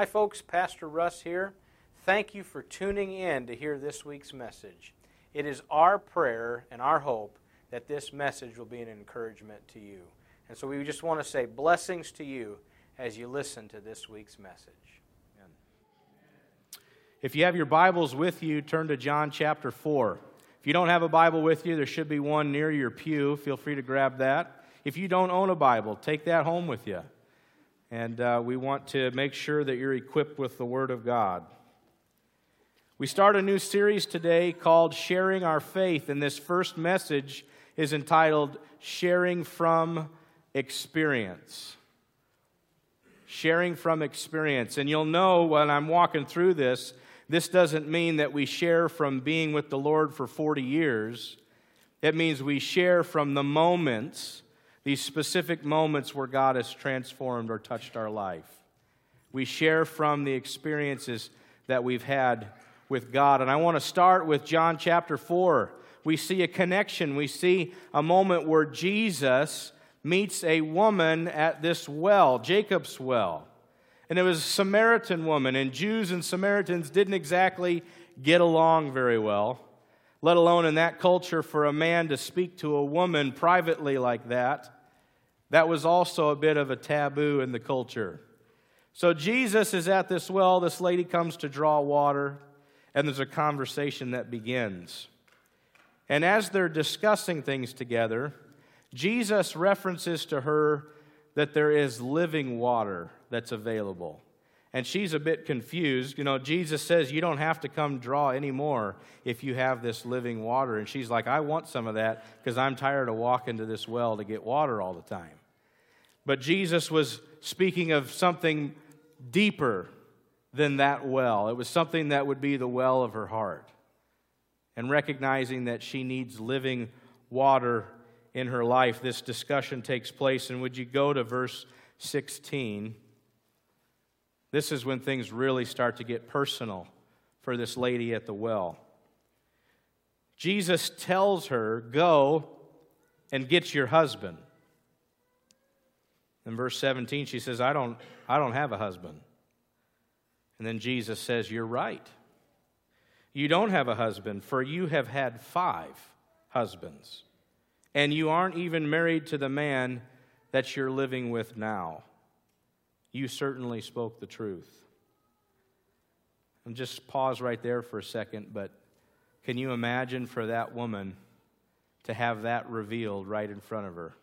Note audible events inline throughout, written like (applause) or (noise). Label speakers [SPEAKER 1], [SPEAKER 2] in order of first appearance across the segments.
[SPEAKER 1] Hi, folks. Pastor Russ here. Thank you for tuning in to hear this week's message. It is our prayer and our hope that this message will be an encouragement to you. And so we just want to say blessings to you as you listen to this week's message. Amen.
[SPEAKER 2] If you have your Bibles with you, turn to John chapter 4. If you don't have a Bible with you, there should be one near your pew. Feel free to grab that. If you don't own a Bible, take that home with you. And uh, we want to make sure that you're equipped with the Word of God. We start a new series today called Sharing Our Faith, and this first message is entitled Sharing from Experience. Sharing from experience. And you'll know when I'm walking through this, this doesn't mean that we share from being with the Lord for 40 years. It means we share from the moments these specific moments where God has transformed or touched our life. We share from the experiences that we've had with God. And I want to start with John chapter 4. We see a connection. We see a moment where Jesus meets a woman at this well, Jacob's well. And it was a Samaritan woman, and Jews and Samaritans didn't exactly get along very well let alone in that culture for a man to speak to a woman privately like that. That was also a bit of a taboo in the culture. So Jesus is at this well. This lady comes to draw water, and there's a conversation that begins. And as they're discussing things together, Jesus references to her that there is living water that's available. And she's a bit confused. You know, Jesus says, You don't have to come draw anymore if you have this living water. And she's like, I want some of that because I'm tired of walking to this well to get water all the time. But Jesus was speaking of something deeper than that well. It was something that would be the well of her heart. And recognizing that she needs living water in her life, this discussion takes place. And would you go to verse 16? This is when things really start to get personal for this lady at the well. Jesus tells her, Go and get your husband. In verse 17, she says, I don't, I don't have a husband. And then Jesus says, You're right. You don't have a husband, for you have had five husbands, and you aren't even married to the man that you're living with now you certainly spoke the truth. And just pause right there for a second, but can you imagine for that woman to have that revealed right in front of her?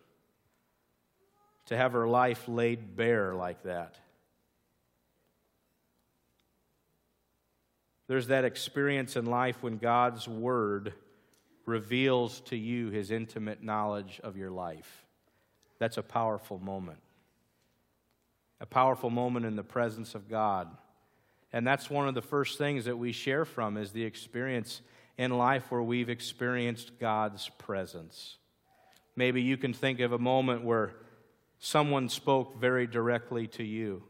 [SPEAKER 2] To have her life laid bare like that? There's that experience in life when God's Word reveals to you His intimate knowledge of your life. That's a powerful moment a powerful moment in the presence of God. And that's one of the first things that we share from is the experience in life where we've experienced God's presence. Maybe you can think of a moment where someone spoke very directly to you.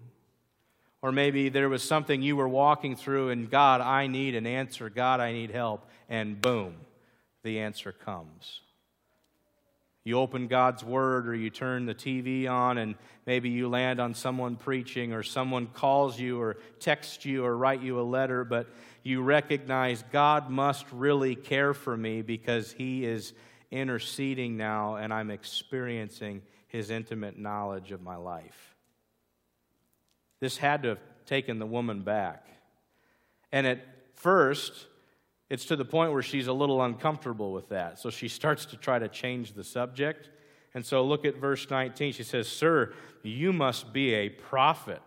[SPEAKER 2] Or maybe there was something you were walking through, and God, I need an answer. God, I need help. And boom, the answer comes you open God's Word or you turn the TV on and maybe you land on someone preaching or someone calls you or texts you or write you a letter, but you recognize God must really care for me because He is interceding now and I'm experiencing His intimate knowledge of my life. This had to have taken the woman back. And at first, it's to the point where she's a little uncomfortable with that. So she starts to try to change the subject. And so look at verse 19. She says, Sir, you must be a prophet.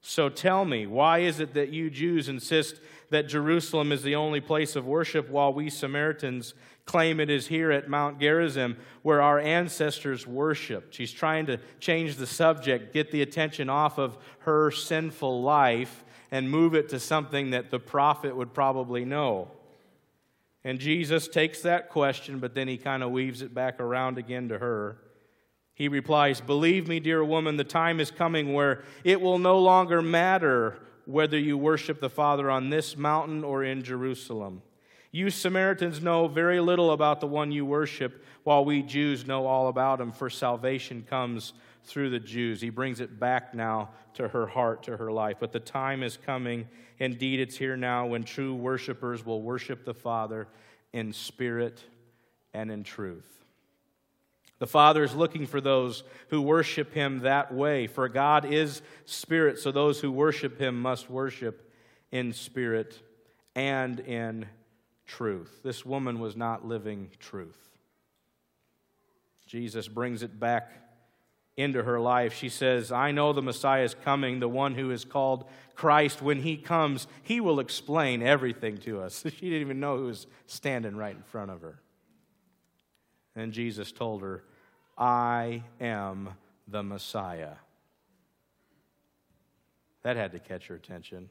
[SPEAKER 2] So tell me, why is it that you Jews insist that Jerusalem is the only place of worship while we Samaritans claim it is here at Mount Gerizim where our ancestors worshiped? She's trying to change the subject, get the attention off of her sinful life, and move it to something that the prophet would probably know. And Jesus takes that question, but then he kind of weaves it back around again to her. He replies, Believe me, dear woman, the time is coming where it will no longer matter whether you worship the Father on this mountain or in Jerusalem. You Samaritans know very little about the one you worship, while we Jews know all about him, for salvation comes through the Jews. He brings it back now to her heart, to her life. But the time is coming. Indeed, it's here now when true worshipers will worship the Father in spirit and in truth. The Father is looking for those who worship Him that way. For God is spirit, so those who worship Him must worship in spirit and in truth. This woman was not living truth. Jesus brings it back into her life. She says, I know the Messiah is coming, the one who is called Christ. When he comes, he will explain everything to us. (laughs) She didn't even know who was standing right in front of her. And Jesus told her, I am the Messiah. That had to catch her attention.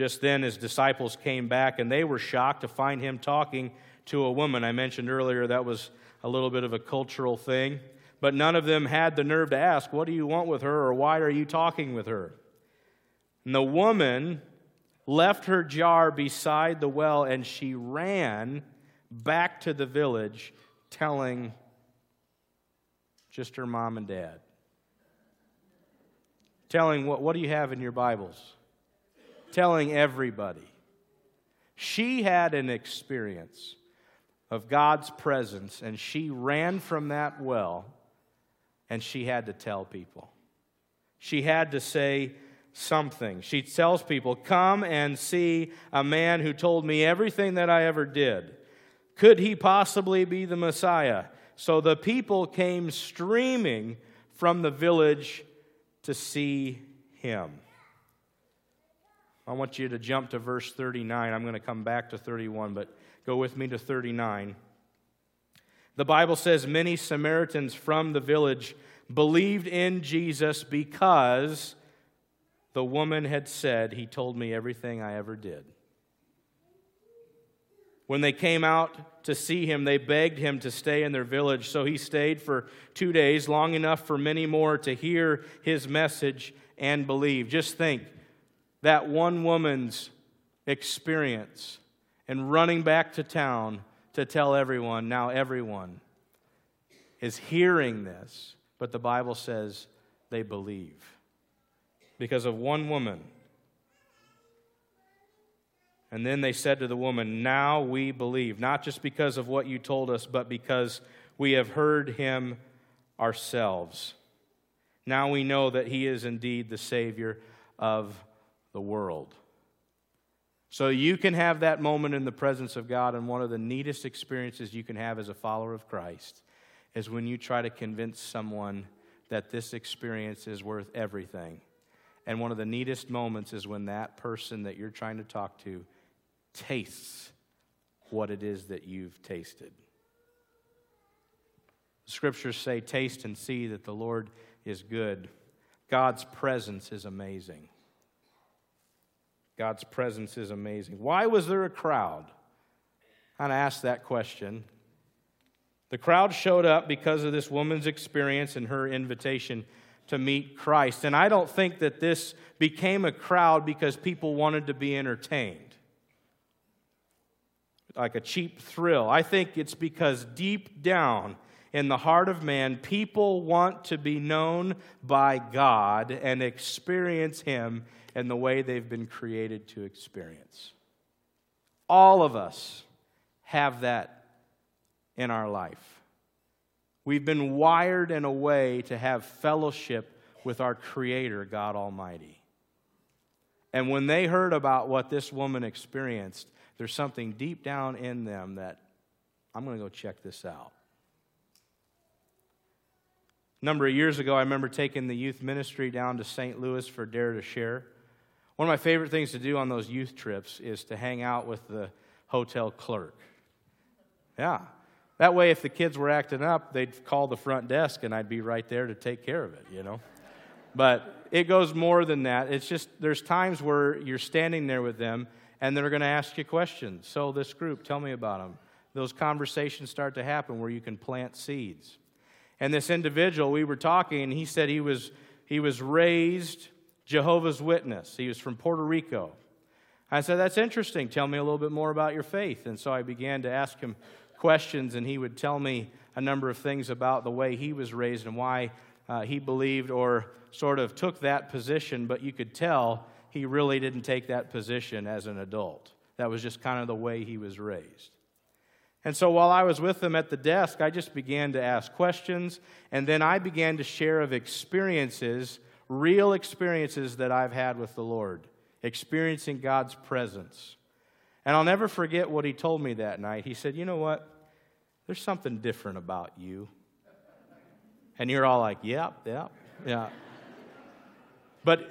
[SPEAKER 2] Just then, his disciples came back and they were shocked to find him talking to a woman. I mentioned earlier that was a little bit of a cultural thing, but none of them had the nerve to ask, What do you want with her or why are you talking with her? And the woman left her jar beside the well and she ran back to the village telling just her mom and dad. Telling what, what do you have in your Bibles? Telling everybody. She had an experience of God's presence, and she ran from that well and she had to tell people. She had to say, something. She tells people, Come and see a man who told me everything that I ever did. Could he possibly be the Messiah? So the people came streaming from the village to see him. I want you to jump to verse 39. I'm going to come back to 31, but go with me to 39. The Bible says many Samaritans from the village believed in Jesus because the woman had said, He told me everything I ever did. When they came out to see him, they begged him to stay in their village. So he stayed for two days, long enough for many more to hear his message and believe. Just think that one woman's experience and running back to town to tell everyone. Now, everyone is hearing this, but the Bible says they believe because of one woman. And then they said to the woman, Now we believe, not just because of what you told us, but because we have heard him ourselves. Now we know that he is indeed the Savior of the world. So you can have that moment in the presence of God, and one of the neatest experiences you can have as a follower of Christ is when you try to convince someone that this experience is worth everything. And one of the neatest moments is when that person that you're trying to talk to tastes what it is that you've tasted. The scriptures say, Taste and see that the Lord is good. God's presence is amazing. God's presence is amazing. Why was there a crowd? I asked that question. The crowd showed up because of this woman's experience and her invitation to meet Christ. And I don't think that this became a crowd because people wanted to be entertained, like a cheap thrill. I think it's because deep down in the heart of man, people want to be known by God and experience Him in the way they've been created to experience. All of us have that in our life. We've been wired in a way to have fellowship with our Creator, God Almighty. And when they heard about what this woman experienced, there's something deep down in them that I'm going to go check this out. A number of years ago, I remember taking the youth ministry down to St. Louis for Dare to Share. One of my favorite things to do on those youth trips is to hang out with the hotel clerk. Yeah, that way, if the kids were acting up, they'd call the front desk and I'd be right there to take care of it, you know? But it goes more than that. It's just there's times where you're standing there with them and they're going to ask you questions. So, this group, tell me about them. Those conversations start to happen where you can plant seeds. And this individual, we were talking, and he said he was, he was raised Jehovah's Witness. He was from Puerto Rico. I said, That's interesting. Tell me a little bit more about your faith. And so I began to ask him questions, and he would tell me a number of things about the way he was raised and why uh, he believed or sort of took that position, but you could tell he really didn't take that position as an adult. That was just kind of the way he was raised. And so while I was with them at the desk, I just began to ask questions, and then I began to share of experiences, real experiences that I've had with the Lord, experiencing God's presence. And I'll never forget what he told me that night. He said, You know what? There's something different about you. And you're all like, Yep, yep, yeah. But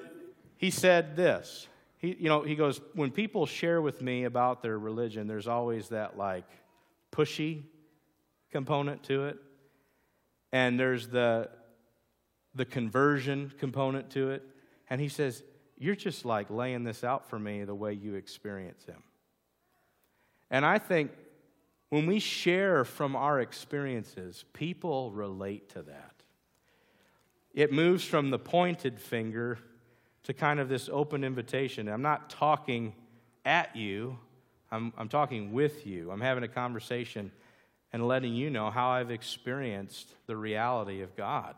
[SPEAKER 2] he said this. He, you know, he goes, When people share with me about their religion, there's always that like, pushy component to it, and there's the, the conversion component to it. And he says, You're just like laying this out for me the way you experience him. And I think when we share from our experiences, people relate to that. It moves from the pointed finger to kind of this open invitation. I'm not talking at you, I'm, I'm talking with you. I'm having a conversation and letting you know how I've experienced the reality of God.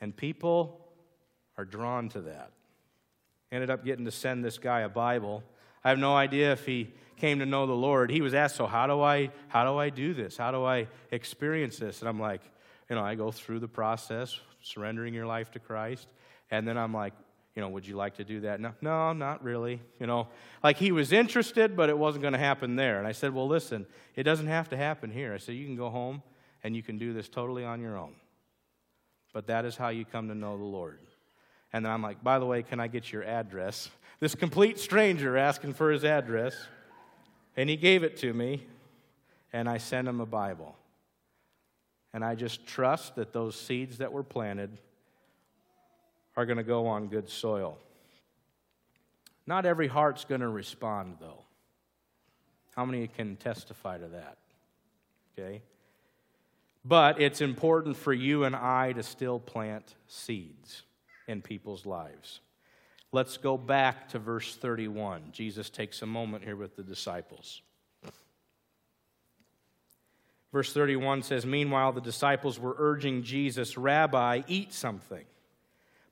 [SPEAKER 2] And people are drawn to that. Ended up getting to send this guy a Bible. I have no idea if he came to know the Lord. He was asked, "So how do I how do I do this? How do I experience this?" And I'm like, you know, I go through the process surrendering your life to Christ, and then I'm like, you know, would you like to do that? No, no, not really. You know, like he was interested, but it wasn't going to happen there. And I said, well, listen, it doesn't have to happen here. I said, you can go home and you can do this totally on your own. But that is how you come to know the Lord. And then I'm like, by the way, can I get your address? This complete stranger asking for his address. And he gave it to me, and I sent him a Bible. And I just trust that those seeds that were planted are going to go on good soil. Not every heart's going to respond, though. How many can testify to that? Okay? But it's important for you and I to still plant seeds in people's lives. Let's go back to verse 31. Jesus takes a moment here with the disciples. Verse 31 says Meanwhile, the disciples were urging Jesus, Rabbi, eat something.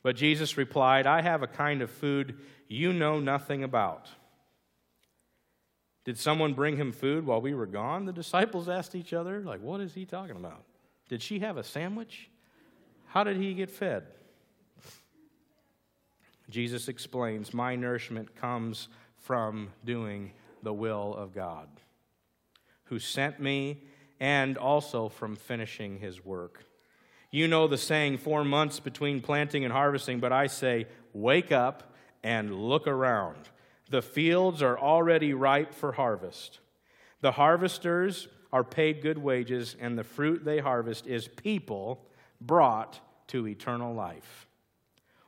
[SPEAKER 2] But Jesus replied, I have a kind of food you know nothing about. Did someone bring him food while we were gone? The disciples asked each other, like, what is he talking about? Did she have a sandwich? How did he get fed? Jesus explains, My nourishment comes from doing the will of God, who sent me, and also from finishing his work. You know the saying, four months between planting and harvesting, but I say, wake up and look around. The fields are already ripe for harvest. The harvesters are paid good wages, and the fruit they harvest is people brought to eternal life.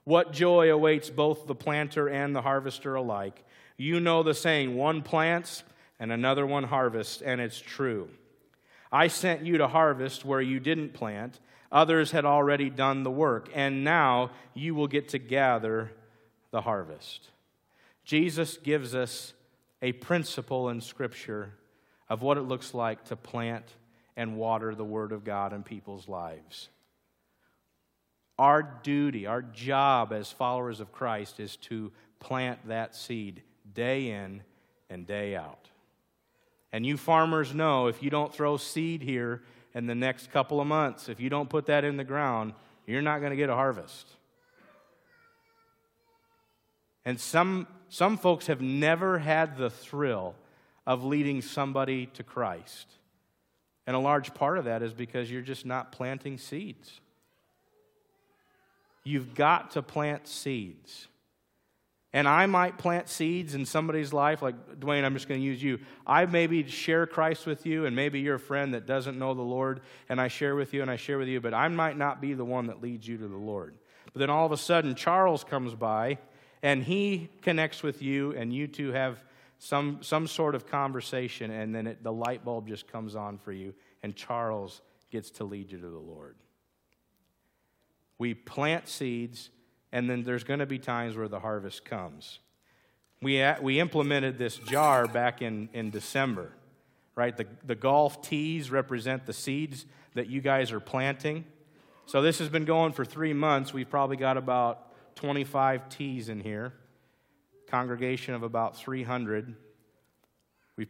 [SPEAKER 2] What joy awaits both the planter and the harvester alike. You know the saying, one plants and another one harvests, and it's true. I sent you to harvest where you didn't plant Others had already done the work, and now you will get to gather the harvest. Jesus gives us a principle in Scripture of what it looks like to plant and water the Word of God in people's lives. Our duty, our job as followers of Christ is to plant that seed day in and day out. And you farmers know if you don't throw seed here in the next couple of months, if you don't put that in the ground, you're not going to get a harvest. And some, some folks have never had the thrill of leading somebody to Christ. And a large part of that is because you're just not planting seeds. You've got to plant seeds. And I might plant seeds in somebody's life, like Dwayne, I'm just going to use you. I maybe share Christ with you, and maybe you're a friend that doesn't know the Lord, and I share with you and I share with you, but I might not be the one that leads you to the Lord. But then all of a sudden, Charles comes by, and he connects with you, and you two have some, some sort of conversation, and then it, the light bulb just comes on for you, and Charles gets to lead you to the Lord. We plant seeds and then there's going to be times where the harvest comes. We, we implemented this jar back in, in December. right? The, the golf tees represent the seeds that you guys are planting. So this has been going for three months. We've probably got about 25 tees in here, congregation of about 300. We,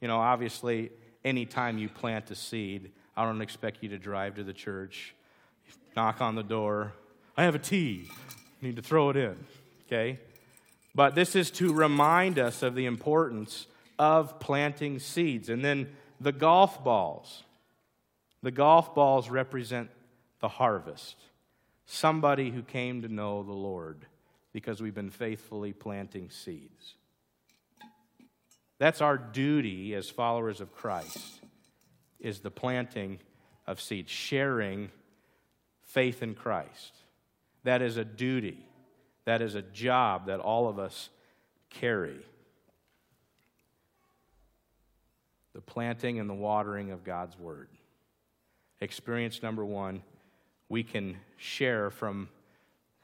[SPEAKER 2] you know, obviously, anytime you plant a seed, I don't expect you to drive to the church, knock on the door. I have a tee. Need to throw it in. Okay? But this is to remind us of the importance of planting seeds. And then the golf balls. The golf balls represent the harvest. Somebody who came to know the Lord because we've been faithfully planting seeds. That's our duty as followers of Christ is the planting of seeds, sharing faith in Christ. That is a duty. That is a job that all of us carry. The planting and the watering of God's Word. Experience number one, we can share from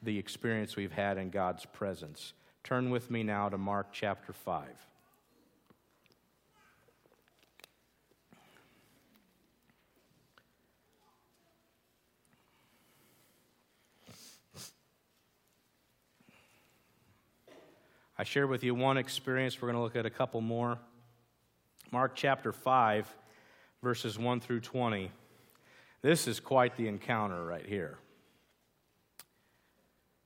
[SPEAKER 2] the experience we've had in God's presence. Turn with me now to Mark chapter 5. I shared with you one experience. We're going to look at a couple more. Mark chapter 5, verses 1 through 20. This is quite the encounter right here.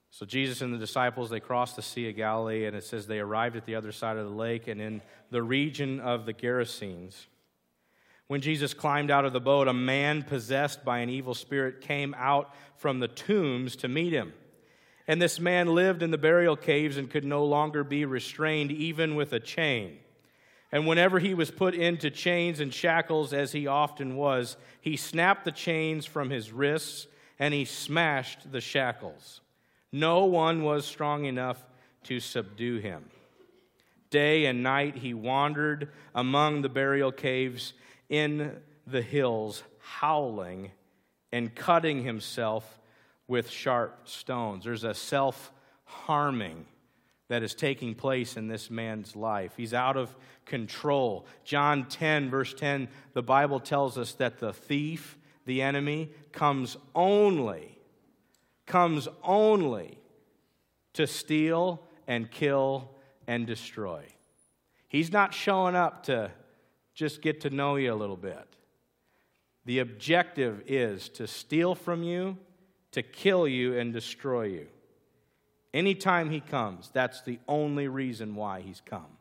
[SPEAKER 2] So, Jesus and the disciples, they crossed the Sea of Galilee, and it says they arrived at the other side of the lake and in the region of the Gerasenes. When Jesus climbed out of the boat, a man possessed by an evil spirit came out from the tombs to meet him. And this man lived in the burial caves and could no longer be restrained, even with a chain. And whenever he was put into chains and shackles, as he often was, he snapped the chains from his wrists and he smashed the shackles. No one was strong enough to subdue him. Day and night he wandered among the burial caves in the hills, howling and cutting himself with sharp stones. There's a self harming that is taking place in this man's life. He's out of control. John 10, verse 10, the Bible tells us that the thief, the enemy, comes only, comes only to steal and kill and destroy. He's not showing up to just get to know you a little bit. The objective is to steal from you to kill you and destroy you. Anytime he comes, that's the only reason why he's come.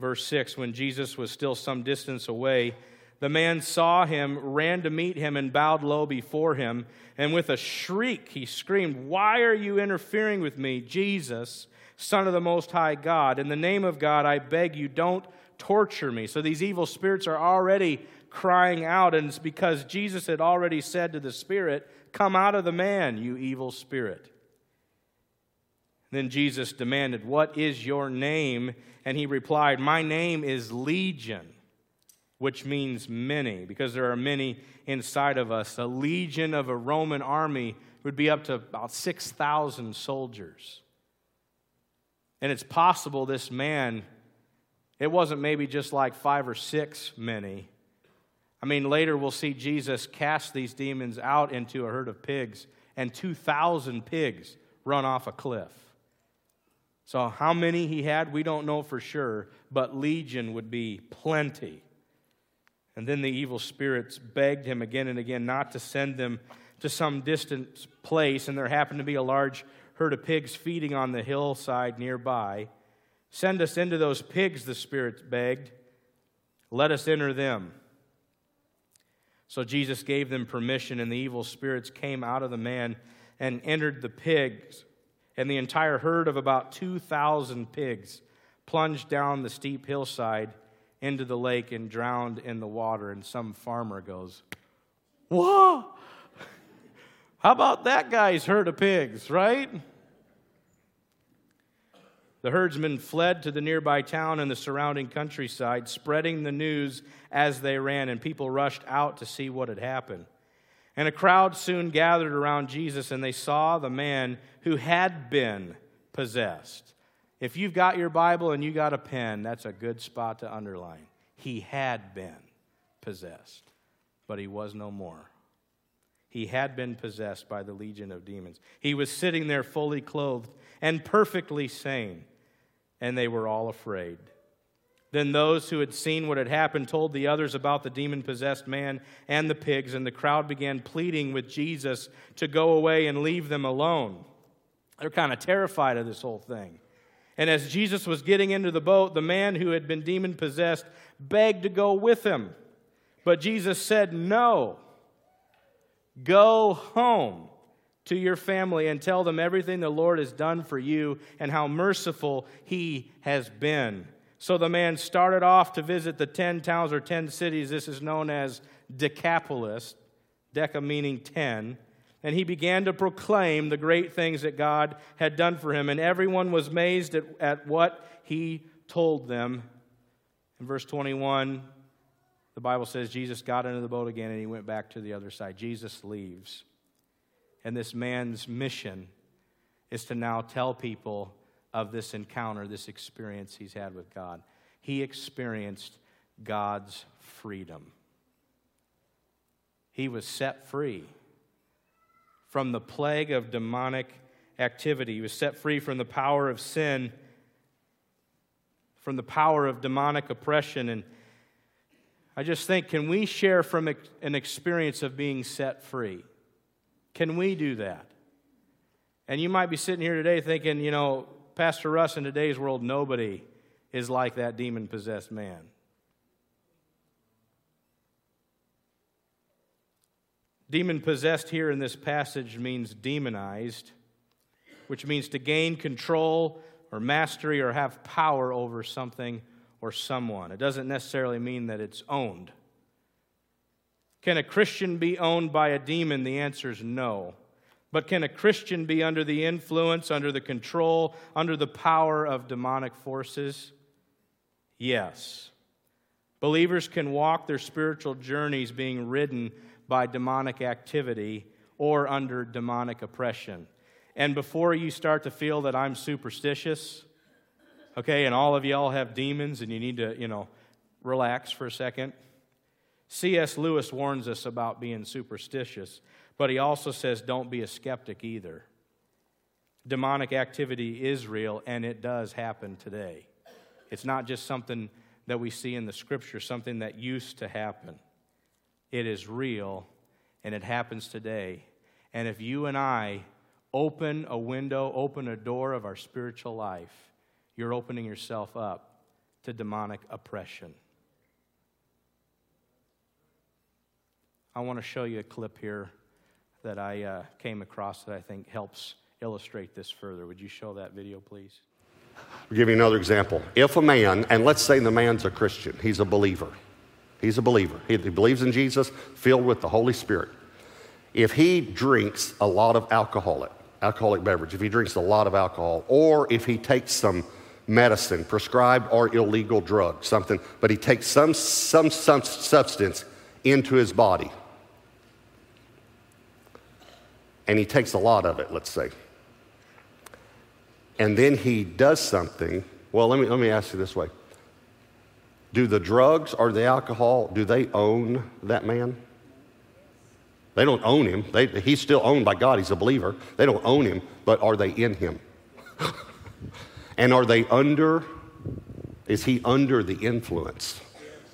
[SPEAKER 2] Verse 6 When Jesus was still some distance away, the man saw him, ran to meet him, and bowed low before him. And with a shriek, he screamed, Why are you interfering with me, Jesus, Son of the Most High God? In the name of God, I beg you, don't torture me. So these evil spirits are already crying out, and it's because Jesus had already said to the spirit, Come out of the man, you evil spirit. Then Jesus demanded, What is your name? And he replied, My name is Legion, which means many, because there are many inside of us. A legion of a Roman army would be up to about 6,000 soldiers. And it's possible this man, it wasn't maybe just like five or six many, I mean, later we'll see Jesus cast these demons out into a herd of pigs, and 2,000 pigs run off a cliff. So, how many he had, we don't know for sure, but legion would be plenty. And then the evil spirits begged him again and again not to send them to some distant place, and there happened to be a large herd of pigs feeding on the hillside nearby. Send us into those pigs, the spirits begged. Let us enter them. So Jesus gave them permission, and the evil spirits came out of the man and entered the pigs. And the entire herd of about 2,000 pigs plunged down the steep hillside into the lake and drowned in the water. And some farmer goes, Whoa! (laughs) How about that guy's herd of pigs, right? The herdsmen fled to the nearby town and the surrounding countryside, spreading the news as they ran, and people rushed out to see what had happened. And a crowd soon gathered around Jesus, and they saw the man who had been possessed. If you've got your Bible and you got a pen, that's a good spot to underline. He had been possessed, but he was no more. He had been possessed by the legion of demons. He was sitting there fully clothed and perfectly sane, and they were all afraid. Then those who had seen what had happened told the others about the demon possessed man and the pigs, and the crowd began pleading with Jesus to go away and leave them alone. They're kind of terrified of this whole thing. And as Jesus was getting into the boat, the man who had been demon possessed begged to go with him. But Jesus said, No. Go home to your family and tell them everything the Lord has done for you and how merciful he has been. So the man started off to visit the 10 towns or 10 cities. This is known as Decapolis, Deca meaning 10 and he began to proclaim the great things that God had done for him. And everyone was amazed at, at what he told them. In verse 21, the Bible says Jesus got into the boat again and he went back to the other side. Jesus leaves. And this man's mission is to now tell people of this encounter, this experience he's had with God. He experienced God's freedom. He was set free from the plague of demonic activity. He was set free from the power of sin, from the power of demonic oppression. And I just think, can we share from an experience of being set free? Can we do that? And you might be sitting here today thinking, you know, Pastor Russ, in today's world, nobody is like that demon possessed man. Demon possessed here in this passage means demonized, which means to gain control or mastery or have power over something or someone. It doesn't necessarily mean that it's owned. Can a Christian be owned by a demon? The answer is no. But can a Christian be under the influence, under the control, under the power of demonic forces? Yes. Believers can walk their spiritual journeys being ridden by demonic activity or under demonic oppression. And before you start to feel that I'm superstitious, okay, and all of y'all have demons and you need to, you know, relax for a second. C.S. Lewis warns us about being superstitious, but he also says don't be a skeptic either. Demonic activity is real and it does happen today. It's not just something that we see in the scripture, something that used to happen. It is real and it happens today. And if you and I open a window, open a door of our spiritual life, you're opening yourself up to demonic oppression. I want to show you a clip here that I uh, came across that I think helps illustrate this further. Would you show that video, please?
[SPEAKER 3] I'll give you another example. If a man, and let's say the man's a Christian, he's a believer, He's a believer. He, he believes in Jesus, filled with the Holy Spirit. If he drinks a lot of alcoholic, alcoholic beverage, if he drinks a lot of alcohol, or if he takes some medicine, prescribed or illegal drug, something, but he takes some, some, some substance into his body, and he takes a lot of it, let's say, and then he does something. Well, let me, let me ask you this way do the drugs or the alcohol, do they own that man? They don't own him. They, he's still owned by God. He's a believer. They don't own him, but are they in him? (laughs) and are they under, is he under the influence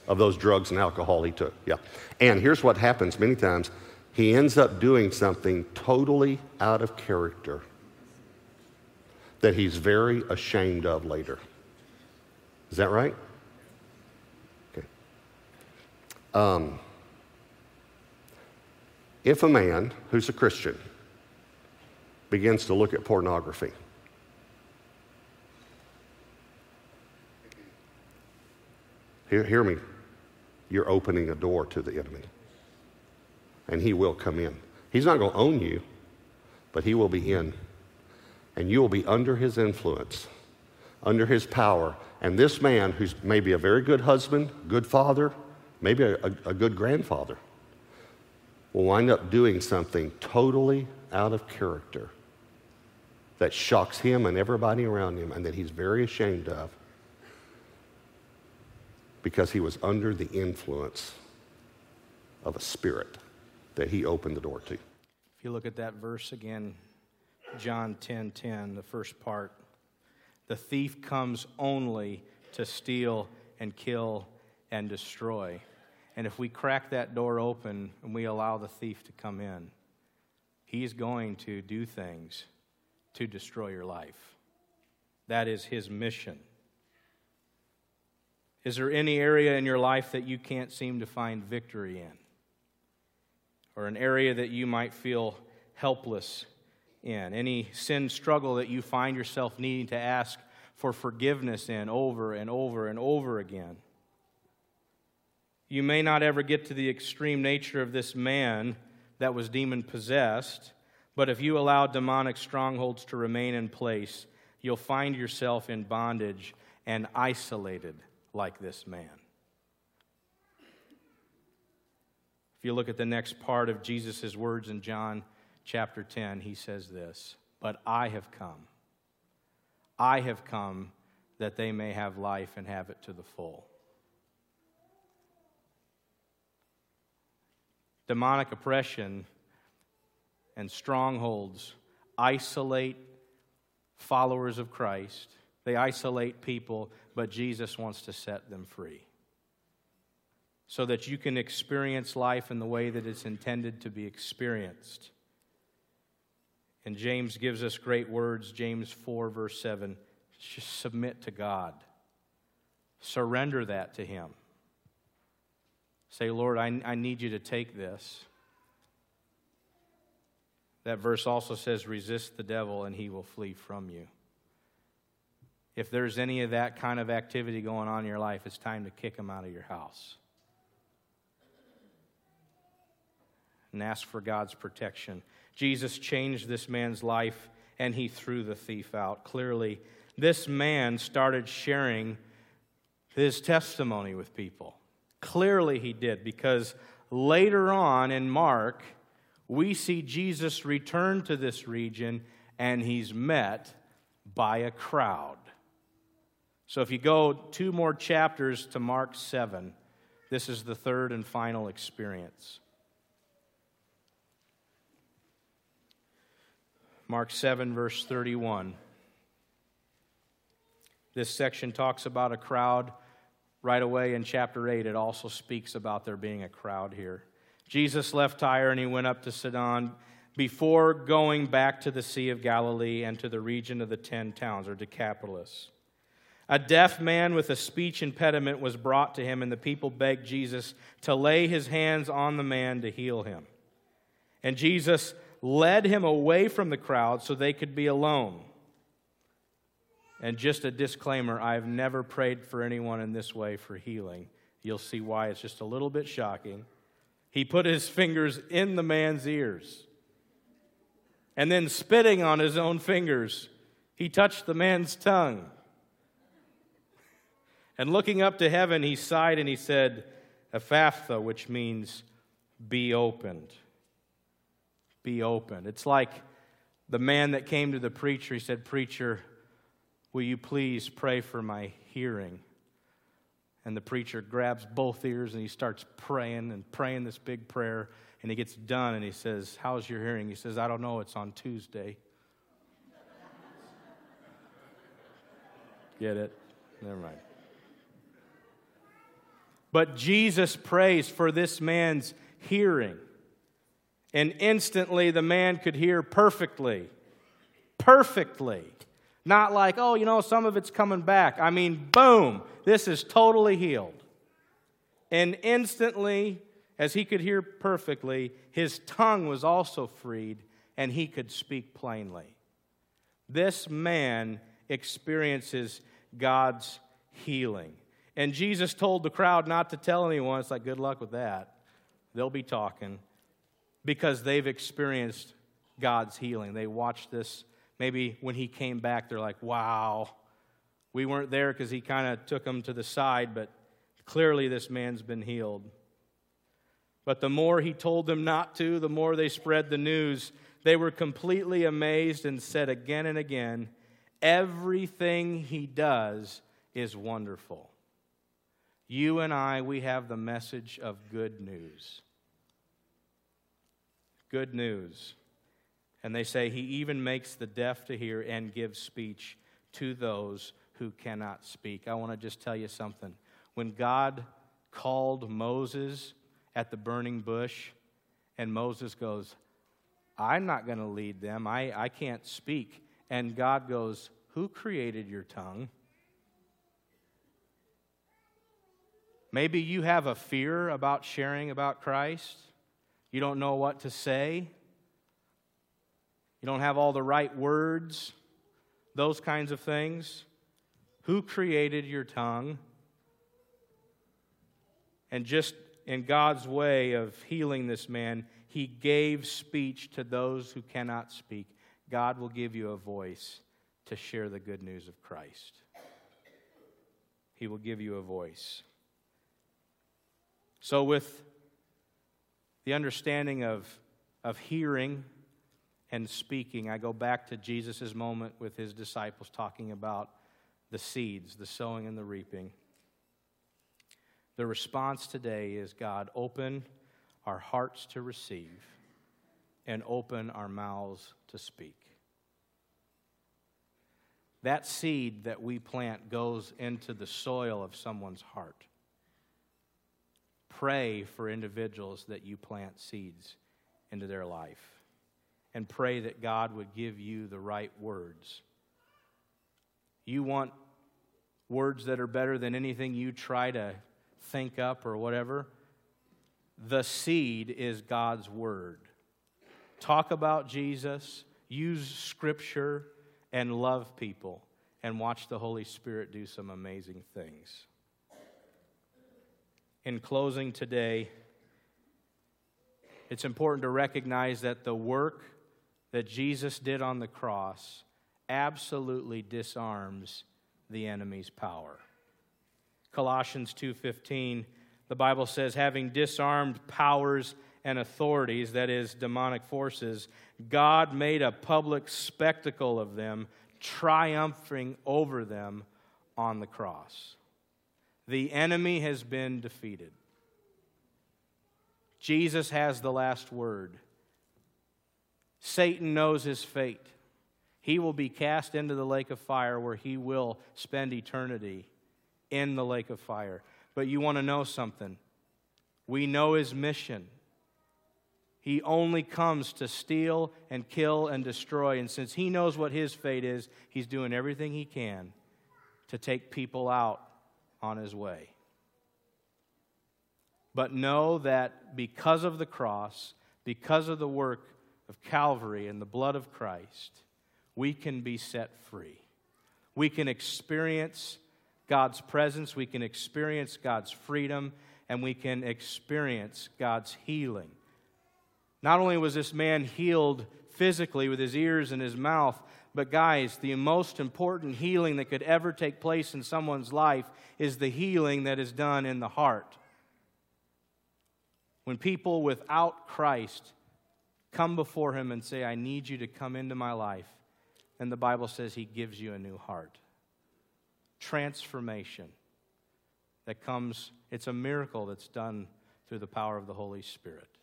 [SPEAKER 3] of those drugs and alcohol he took? Yeah. And here's what happens many times he ends up doing something totally out of character that he's very ashamed of later. Is that right? Um, if a man who's a Christian begins to look at pornography, hear, hear me, you're opening a door to the enemy. And he will come in. He's not going to own you, but he will be in. And you will be under his influence, under his power. And this man, who's maybe a very good husband, good father, maybe a, a, good grandfather, will wind up doing something totally out of character that shocks him and everybody around him and that he's very ashamed of because he was under the influence of a spirit that he opened the door to.
[SPEAKER 2] If you look at that verse again, John 10 10, the first part, the thief comes only to steal and kill and destroy. And if we crack that door open and we allow the thief to come in, he's going to do things to destroy your life. That is his mission. Is there any area in your life that you can't seem to find victory in? Or an area that you might feel helpless in? Any sin struggle that you find yourself needing to ask for forgiveness in over and over and over again? You may not ever get to the extreme nature of this man that was demon possessed, but if you allow demonic strongholds to remain in place, you'll find yourself in bondage and isolated like this man. If you look at the next part of Jesus' words in John chapter 10, he says this But I have come. I have come that they may have life and have it to the full. Demonic oppression and strongholds isolate followers of Christ. They isolate people, but Jesus wants to set them free so that you can experience life in the way that it's intended to be experienced. And James gives us great words. James 4, verse 7 just submit to God, surrender that to Him. Say, Lord, I, I need you to take this. That verse also says, resist the devil and he will flee from you. If there's any of that kind of activity going on in your life, it's time to kick him out of your house. And ask for God's protection. Jesus changed this man's life and he threw the thief out. Clearly, this man started sharing his testimony with people. Clearly, he did, because later on in Mark, we see Jesus return to this region and he's met by a crowd. So if you go two more chapters to Mark 7, this is the third and final experience. Mark 7, verse 31. This section talks about a crowd right away in chapter 8, it also speaks about there being a crowd here. Jesus left Tyre and he went up to Sidon before going back to the Sea of Galilee and to the region of the ten towns, or Decapolis. A deaf man with a speech impediment was brought to him, and the people begged Jesus to lay his hands on the man to heal him. And Jesus led him away from the crowd so they could be alone. And just a disclaimer I've never prayed for anyone in this way for healing. You'll see why it's just a little bit shocking. He put his fingers in the man's ears. And then, spitting on his own fingers, he touched the man's tongue. And looking up to heaven, he sighed and he said, Ephphatha, which means be opened. Be opened. It's like the man that came to the preacher. He said, Preacher, Will you please pray for my hearing? And the preacher grabs both ears and he starts praying and praying this big prayer. And he gets done and he says, How's your hearing? He says, I don't know, it's on Tuesday. Get it? Never mind. But Jesus prays for this man's hearing. And instantly the man could hear perfectly. Perfectly. Not like, oh, you know, some of it's coming back. I mean, boom, this is totally healed. And instantly, as he could hear perfectly, his tongue was also freed and he could speak plainly. This man experiences God's healing. And Jesus told the crowd not to tell anyone. It's like, good luck with that. They'll be talking because they've experienced God's healing. They watched this maybe when he came back, they're like, wow, we weren't there because he kind of took them to the side, but clearly this man's been healed. But the more he told them not to, the more they spread the news they were completely amazed and said again and again, Everything he does is wonderful. You and I, we have the message of good news. Good news. And they say he even makes the deaf to hear and gives speech to those who cannot speak. I want to just tell you something. When God called Moses at the burning bush, and Moses goes, I'm not going to lead them. I, I can't speak. And God goes, Who created your tongue? Maybe you have a fear about sharing about Christ. You don't know what to say. You don't have all the right words, those kinds of things. Who created your tongue? And just in God's way of healing this man, he gave speech to those who cannot speak. God will give you a voice to share the good news of Christ. He will give you a voice. So, with the understanding of, of hearing and speaking, I go back to Jesus' moment with his disciples talking about the seeds, the sowing and the reaping. The response today is God, open our hearts to receive and open our mouths to speak. That seed that we plant goes into the soil of someone's heart. Pray for individuals that you plant seeds into their life. And pray that God would give you the right words you want words that are better than anything you try to think up or whatever? The seed is God's word. Talk about Jesus, use scripture, and love people, and watch the Holy Spirit do some amazing things. In closing today, it's important to recognize that the work that Jesus did on the cross absolutely disarms the enemy's power. Colossians 2:15 the Bible says having disarmed powers and authorities that is demonic forces God made a public spectacle of them triumphing over them on the cross. The enemy has been defeated. Jesus has the last word. Satan knows his fate. He will be cast into the lake of fire where he will spend eternity in the lake of fire. But you want to know something? We know his mission. He only comes to steal and kill and destroy. And since he knows what his fate is, he's doing everything he can to take people out on his way. But know that because of the cross, because of the work of Calvary and the blood of Christ, we can be set free. We can experience God's presence, we can experience God's freedom, and we can experience God's healing. Not only was this man healed physically with his ears and his mouth, but guys, the most important healing that could ever take place in someone's life is the healing that is done in the heart. When people without Christ come before him and say, I need you to come into my life, and the Bible says he gives you a new heart. Transformation that comes, it's a miracle that's done through the power of the Holy Spirit.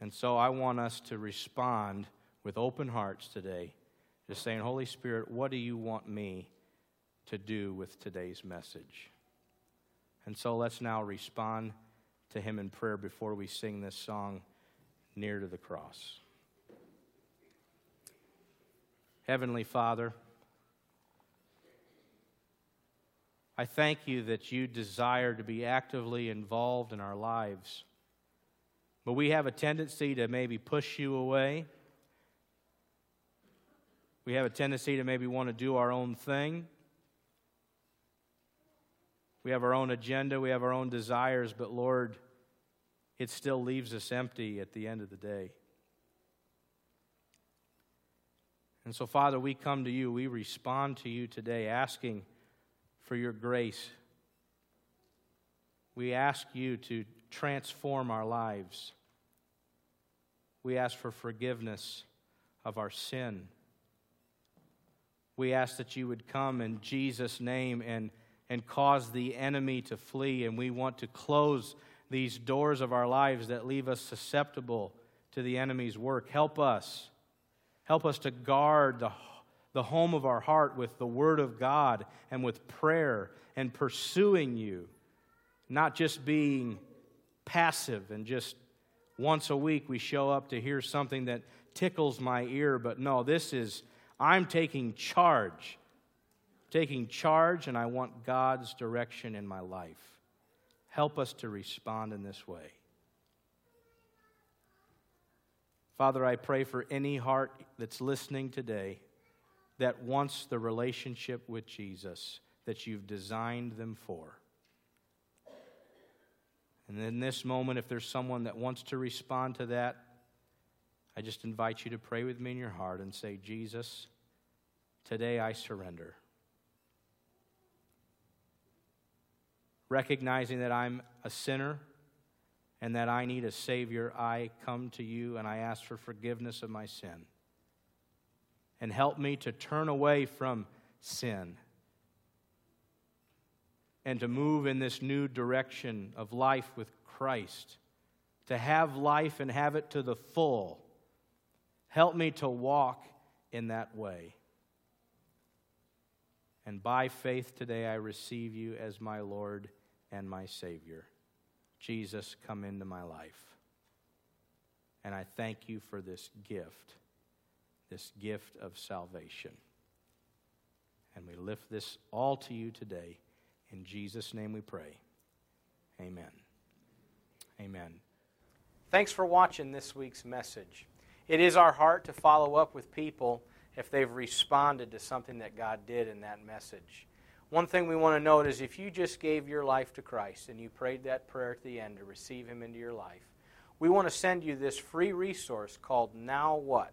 [SPEAKER 2] And so I want us to respond with open hearts today, just saying, Holy Spirit, what do you want me to do with today's message? And so let's now respond to Him in prayer before we sing this song, Near to the Cross. Heavenly Father, I thank you that you desire to be actively involved in our lives. But we have a tendency to maybe push you away. We have a tendency to maybe want to do our own thing. We have our own agenda, we have our own desires, but Lord, it still leaves us empty at the end of the day. And so, Father, we come to you, we respond to you today asking for your grace. We ask you to transform our lives. we ask for forgiveness of our sin. We ask that you would come in Jesus' name and, and cause the enemy to flee. And we want to close these doors of our lives that leave us susceptible to the enemy's work. Help us. Help us to guard the, the home of our heart with the Word of God and with prayer and pursuing you, not just being passive and just once a week we show up to hear something that tickles my ear, but no, this is, I'm taking charge. Taking charge, and I want God's direction in my life. Help us to respond in this way. Father, I pray for any heart that's listening today that wants the relationship with Jesus that you've designed them for. And in this moment, if there's someone that wants to respond to that, I just invite you to pray with me in your heart and say, Jesus, today I surrender. Recognizing that I'm a sinner and that I need a Savior, I come to you and I ask for forgiveness of my sin. And help me to turn away from sin and to move in this new direction of life with Christ, to have life and have it to the full. Help me to walk in that way. And by faith today, I receive you as my Lord and my Savior. Jesus, come into my life. And I thank you for this gift, this gift of salvation. And we lift this all to you today. In Jesus' name we pray. Amen. Amen.
[SPEAKER 1] Thanks for watching this week's message. It is our heart to follow up with people if they've responded to something that God did in that message. One thing we want to note is if you just gave your life to Christ and you prayed that prayer at the end to receive Him into your life, we want to send you this free resource called Now What?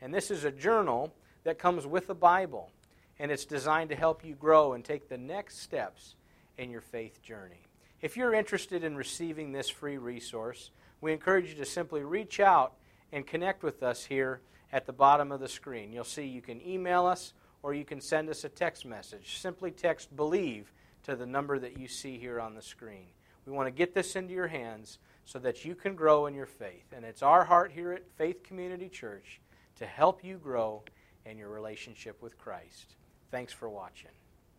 [SPEAKER 1] And this is a journal that comes with the Bible and it's designed to help you grow and take the next steps in your faith journey. If you're interested in receiving this free resource, we encourage you to simply reach out and connect with us here at the bottom of the screen. You'll see you can email us or you can send us a text message. Simply text believe to the number that you see here on the screen. We want to get this into your hands so that you can grow in your faith. And it's our heart here at Faith Community Church to help you grow in your relationship with Christ. Thanks for watching.